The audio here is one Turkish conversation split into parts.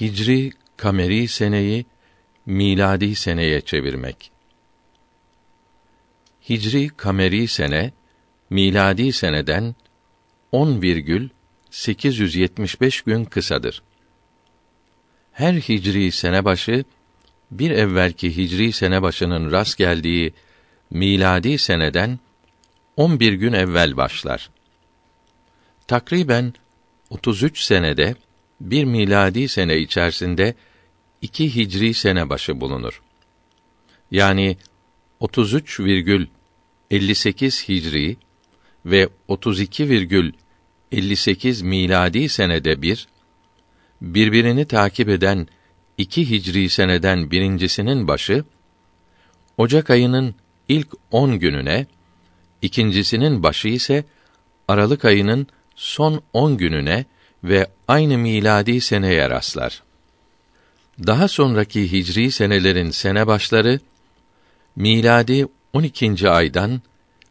Hicri kameri seneyi miladi seneye çevirmek. Hicri kameri sene miladi seneden 10,875 gün kısadır. Her hicri sene başı bir evvelki hicri sene başının rast geldiği miladi seneden 11 gün evvel başlar. Takriben 33 senede bir miladi sene içerisinde iki hicri sene başı bulunur. Yani 33,58 hicri ve 32,58 miladi senede bir birbirini takip eden iki hicri seneden birincisinin başı Ocak ayının ilk on gününe, ikincisinin başı ise Aralık ayının son on gününe ve aynı miladi seneye rastlar. Daha sonraki hicri senelerin sene başları miladi 12. aydan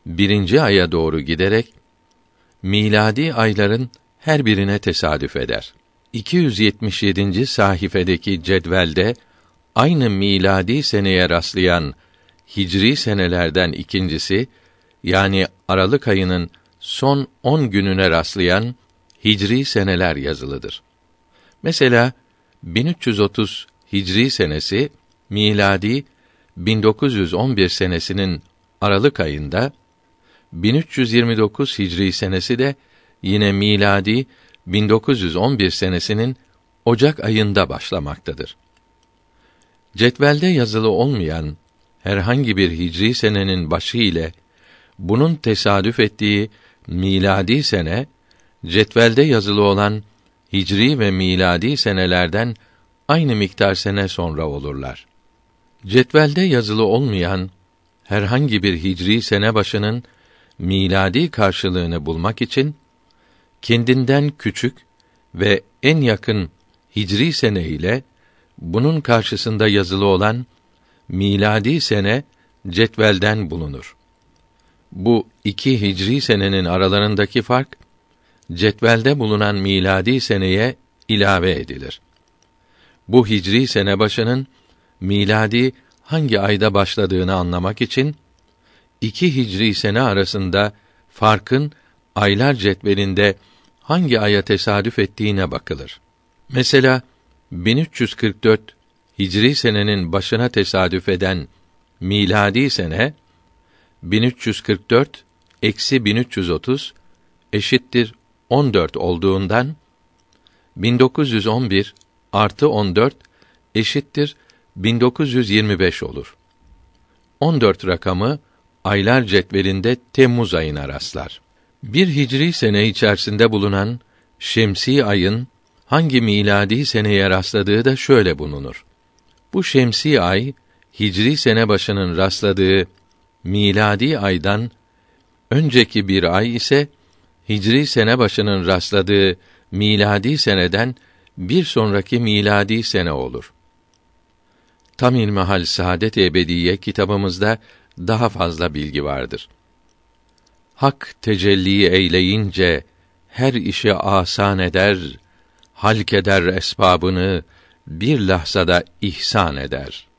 birinci aya doğru giderek miladi ayların her birine tesadüf eder. 277. sahifedeki cedvelde aynı miladi seneye rastlayan hicri senelerden ikincisi yani Aralık ayının son 10 gününe rastlayan hicri seneler yazılıdır. Mesela 1330 hicri senesi miladi 1911 senesinin Aralık ayında 1329 hicri senesi de yine miladi 1911 senesinin Ocak ayında başlamaktadır. Cetvelde yazılı olmayan herhangi bir hicri senenin başı ile bunun tesadüf ettiği miladi sene cetvelde yazılı olan hicri ve miladi senelerden aynı miktar sene sonra olurlar. Cetvelde yazılı olmayan herhangi bir hicri sene başının miladi karşılığını bulmak için kendinden küçük ve en yakın hicri sene ile bunun karşısında yazılı olan miladi sene cetvelden bulunur. Bu iki hicri senenin aralarındaki fark cetvelde bulunan miladi seneye ilave edilir. Bu hicri sene başının miladi hangi ayda başladığını anlamak için iki hicri sene arasında farkın aylar cetvelinde hangi aya tesadüf ettiğine bakılır. Mesela 1344 Hicri senenin başına tesadüf eden miladi sene 1344 eksi 1330 eşittir 14 olduğundan 1911 artı 14 eşittir 1925 olur. 14 rakamı aylar cetvelinde Temmuz ayına rastlar. Bir hicri sene içerisinde bulunan şemsi ayın hangi miladi seneye rastladığı da şöyle bulunur. Bu şemsi ay hicri sene başının rastladığı miladi aydan önceki bir ay ise hicri sene başının rastladığı miladi seneden bir sonraki miladi sene olur. Tam İlmihal Saadet Ebediye kitabımızda daha fazla bilgi vardır. Hak tecelli eyleyince her işi asan eder, halk eder esbabını bir lahzada ihsan eder.''